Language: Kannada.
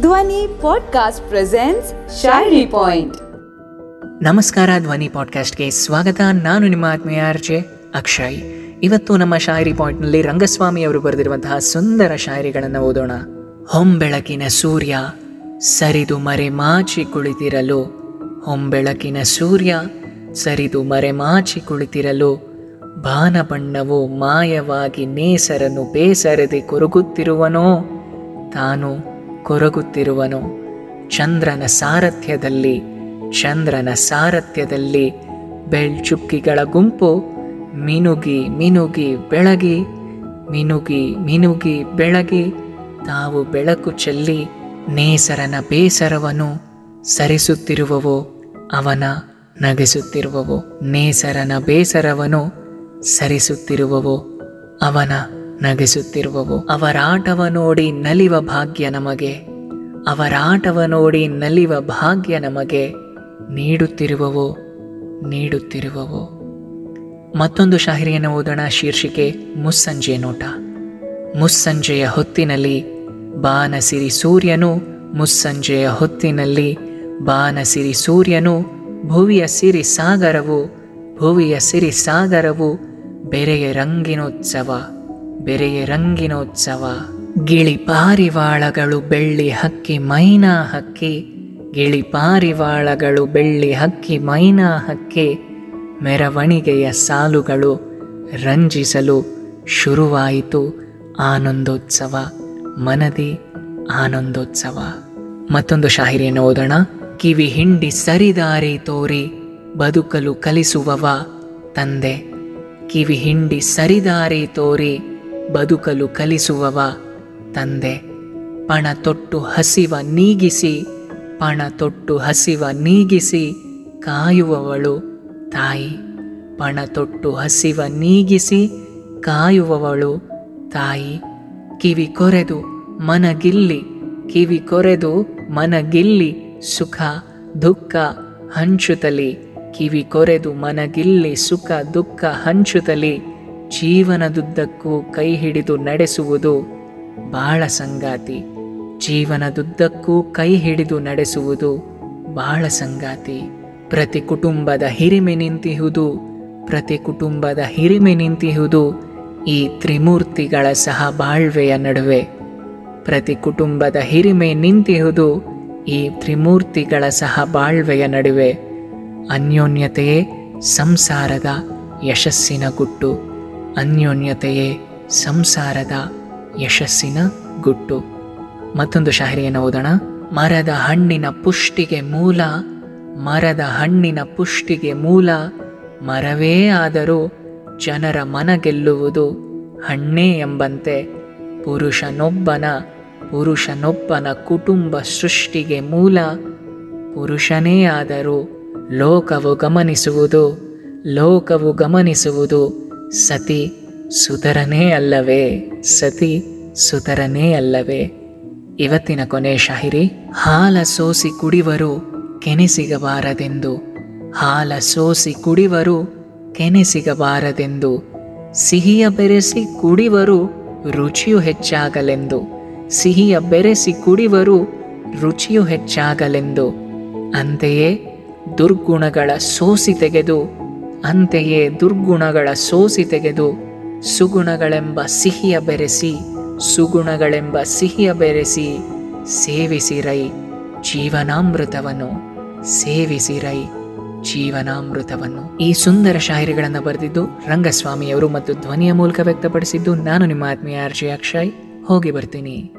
ಧ್ವನಿ ಪಾಡ್ಕಾಸ್ಟ್ ಪ್ರೆಸೆಂಟ್ಸ್ ಶಾಯರಿ ಪಾಯಿಂಟ್. ನಮಸ್ಕಾರ, ಧ್ವನಿ ಪಾಡ್ಕಾಸ್ಟ್ಗೆ ಸ್ವಾಗತ. ನಾನು ನಿಮ್ಮ ಆತ್ಮೀಯ ಅರ್ಜೆ ಅಕ್ಷಯ್. ಇವತ್ತು ನಮ್ಮ ಶಾಯರಿ ಪಾಯಿಂಟ್ನಲ್ಲಿ ರಂಗಸ್ವಾಮಿ ಅವರು ಬರೆದಿರುವಂತಹ ಸುಂದರ ಶಾಯರಿಗಳನ್ನು ಓದೋಣ. ಹೊಂಬೆಳಕಿನ ಸೂರ್ಯ ಸರಿದು ಮರೆ ಮಾಚಿ ಕುಳಿತಿರಲು. ಹೊಂಬೆಳಕಿನ ಸೂರ್ಯ ಸರಿದು ಮರೆ ಮಾಚಿ ಕುಳಿತಿರಲು. ಬಾನ ಬಣ್ಣವು ಮಾಯವಾಗಿ ನೇಸರನು ಬೇಸರದೆ ಕೊರಗುತ್ತಿರುವನೋ. ತಾನು ಕೊರಗುತ್ತಿರುವನು. ಚಂದ್ರನ ಸಾರಥ್ಯದಲ್ಲಿ ಚಂದ್ರನ ಸಾರಥ್ಯದಲ್ಲಿ ಬೆಳ್ಚುಕ್ಕಿಗಳ ಗುಂಪು ಮಿನುಗಿ ಮಿನುಗಿ ಬೆಳಗಿ, ಮಿನುಗಿ ಮಿನುಗಿ ಬೆಳಗಿ, ತಾವು ಬೆಳಕು ಚೆಲ್ಲಿ ನೇಸರನ ಬೇಸರವನ್ನು ಸರಿಸುತ್ತಿರುವವೋ, ಅವನ ನಗಿಸುತ್ತಿರುವವೋ, ನೇಸರನ ಬೇಸರವನ್ನು ಸರಿಸುತ್ತಿರುವವೋ, ಅವನ ನಗಿಸುತ್ತಿರುವವು. ಅವರಾಟವ ನೋಡಿ ನಲಿವ ಭಾಗ್ಯ ನಮಗೆ. ಅವರಾಟವ ನೋಡಿ ನಲಿವ ಭಾಗ್ಯ ನಮಗೆ ನೀಡುತ್ತಿರುವವು ನೀಡುತ್ತಿರುವವು. ಮತ್ತೊಂದು ಶಾಹಿರಿಯನ್ನು ಓದೋಣ, ಶೀರ್ಷಿಕೆ ಮುಸ್ಸಂಜೆ ನೋಟ. ಮುಸ್ಸಂಜೆಯ ಹೊತ್ತಿನಲ್ಲಿ ಬಾನಸಿರಿ ಸೂರ್ಯನು, ಮುಸ್ಸಂಜೆಯ ಹೊತ್ತಿನಲ್ಲಿ ಬಾನಸಿರಿ ಸೂರ್ಯನು, ಭುವಿಯ ಸಿರಿ ಸಾಗರವು, ಭುವಿಯ ಸಿರಿ ಸಾಗರವು ಬೆರೆಯ ರಂಗಿನೋತ್ಸವ. ಬೆರೆಯ ರಂಗಿನೋತ್ಸವ, ಗಿಳಿ ಪಾರಿವಾಳಗಳು ಬೆಳ್ಳಿ ಹಕ್ಕಿ ಮೈನಾ ಹಕ್ಕಿ, ಗಿಳಿ ಪಾರಿವಾಳಗಳು ಬೆಳ್ಳಿ ಹಕ್ಕಿ ಮೈನಾ ಹಕ್ಕಿ, ಮೆರವಣಿಗೆಯ ಸಾಲುಗಳು ರಂಜಿಸಲು ಶುರುವಾಯಿತು ಆನಂದೋತ್ಸವ ಮನದಿ ಆನಂದೋತ್ಸವ ಮತ್ತೊಂದು ಶಾಹಿರಿಯನ್ನು ಓದೋಣ. ಕಿವಿ ಹಿಂಡಿ ಸರಿದಾರಿ ತೋರಿ, ಬದುಕಲು ಕಲಿಸುವವ ತಂದೆ. ಕಿವಿ ಹಿಂಡಿ ಸರಿದಾರಿ ತೋರಿ ಬದುಕಲು ಕಲಿಸುವವ ತಂದೆ. ಪಣ ತೊಟ್ಟು ಹಸಿವ ನೀಗಿಸಿ, ಪಣ ತೊಟ್ಟು ಹಸಿವ ನೀಗಿಸಿ ಕಾಯುವವಳು ತಾಯಿ. ಪಣ ತೊಟ್ಟು ಹಸಿವ ನೀಗಿಸಿ ಕಾಯುವವಳು ತಾಯಿ. ಕಿವಿ ಕೊರೆದು ಮನಗಿಲ್ಲಿ, ಕಿವಿ ಕೊರೆದು ಮನಗಿಲ್ಲಿ ಸುಖ, ದುಃಖ ಹಂಚುತ್ತಲಿ. ಕಿವಿ ಕೊರೆದು ಮನಗಿಲ್ಲಿ ಸುಖ, ದುಃಖ ಹಂಚುತ್ತಲಿ. ಜೀವನದುದ್ದಕ್ಕೂ ಕೈ ಹಿಡಿದು ನಡೆಸುವುದು ಬಾಳ ಸಂಗಾತಿ. ಜೀವನದುದ್ದಕ್ಕೂ ಕೈ ಹಿಡಿದು ನಡೆಸುವುದು ಬಾಳ ಸಂಗಾತಿ. ಪ್ರತಿ ಕುಟುಂಬದ ಹಿರಿಮೆ ನಿಂತಿಹುದು, ಪ್ರತಿ ಕುಟುಂಬದ ಹಿರಿಮೆ ನಿಂತಿಹುದು ಈ ತ್ರಿಮೂರ್ತಿಗಳ ಸಹ ಬಾಳ್ವೆಯ ನಡುವೆ. ಪ್ರತಿ ಕುಟುಂಬದ ಹಿರಿಮೆ ನಿಂತಿಹುದು ಈ ತ್ರಿಮೂರ್ತಿಗಳ ಸಹ ಬಾಳ್ವೆಯ ನಡುವೆ. ಅನ್ಯೋನ್ಯತೆಯೇ ಸಂಸಾರದ ಯಶಸ್ಸಿನ ಗುಟ್ಟು. ಅನ್ಯೋನ್ಯತೆಯೇ ಸಂಸಾರದ ಯಶಸ್ಸಿನ ಗುಟ್ಟು. ಮತ್ತೊಂದು ಶಾಹಿರಿಯನ್ನು ಓದೋಣ. ಮರದ ಹಣ್ಣಿನ ಪುಷ್ಟಿಗೆ ಮೂಲ, ಮರದ ಹಣ್ಣಿನ ಪುಷ್ಟಿಗೆ ಮೂಲ. ಮರವೇ ಆದರೂ ಜನರ ಮನ ಗೆಲ್ಲುವುದು ಹಣ್ಣೇ ಎಂಬಂತೆ. ಪುರುಷನೊಬ್ಬನ ಪುರುಷನೊಬ್ಬನ ಕುಟುಂಬ ಸೃಷ್ಟಿಗೆ ಮೂಲ. ಪುರುಷನೇ ಆದರೂ ಲೋಕವು ಗಮನಿಸುವುದು ಲೋಕವು ಗಮನಿಸುವುದು ಸತಿ ಸುಧರನೇ ಅಲ್ಲವೇ? ಸತಿ ಸುಧರನೇ ಅಲ್ಲವೇ? ಇವತ್ತಿನ ಕೊನೆ ಶಾಹಿರಿ, ಹಾಲ ಸೋಸಿ ಕುಡಿವರು ಕೆನೆ ಸಿಗಬಾರದೆಂದು. ಹಾಲ ಸೋಸಿ ಕುಡಿವರು ಕೆನೆ ಸಿಗಬಾರದೆಂದು. ಸಿಹಿಯ ಬೆರೆಸಿ ಕುಡಿವರು ರುಚಿಯು ಹೆಚ್ಚಾಗಲೆಂದು. ಸಿಹಿಯ ಬೆರೆಸಿ ಕುಡಿವರು ರುಚಿಯು ಹೆಚ್ಚಾಗಲೆಂದು. ಅಂತೆಯೇ ದುರ್ಗುಣಗಳ ಸೋಸಿ ತೆಗೆದು ಅಂತೆಯೇ ದುರ್ಗುಣಗಳ ಸೋಸಿ ತೆಗೆದು ಸುಗುಣಗಳೆಂಬ ಸಿಹಿಯ ಬೆರೆಸಿ, ಸುಗುಣಗಳೆಂಬ ಸಿಹಿಯ ಬೆರೆಸಿ ಸೇವಿಸಿರೈ ಜೀವನಾಮೃತವನ್ನು ಸೇವಿಸಿರೈ ಜೀವನಾಮೃತವನ್ನು. ಈ ಸುಂದರ ಶಾಯರಿಗಳನ್ನು ಬರೆದಿದ್ದು ರಂಗಸ್ವಾಮಿಯವರು ಮತ್ತು ಧ್ವನಿಯ ಮೂಲಕ ವ್ಯಕ್ತಪಡಿಸಿದ್ದು ನಾನು ನಿಮ್ಮ ಆತ್ಮೀಯ ಆರ್ಜಿ ಅಕ್ಷಯ್. ಹೋಗಿ ಬರ್ತೀನಿ.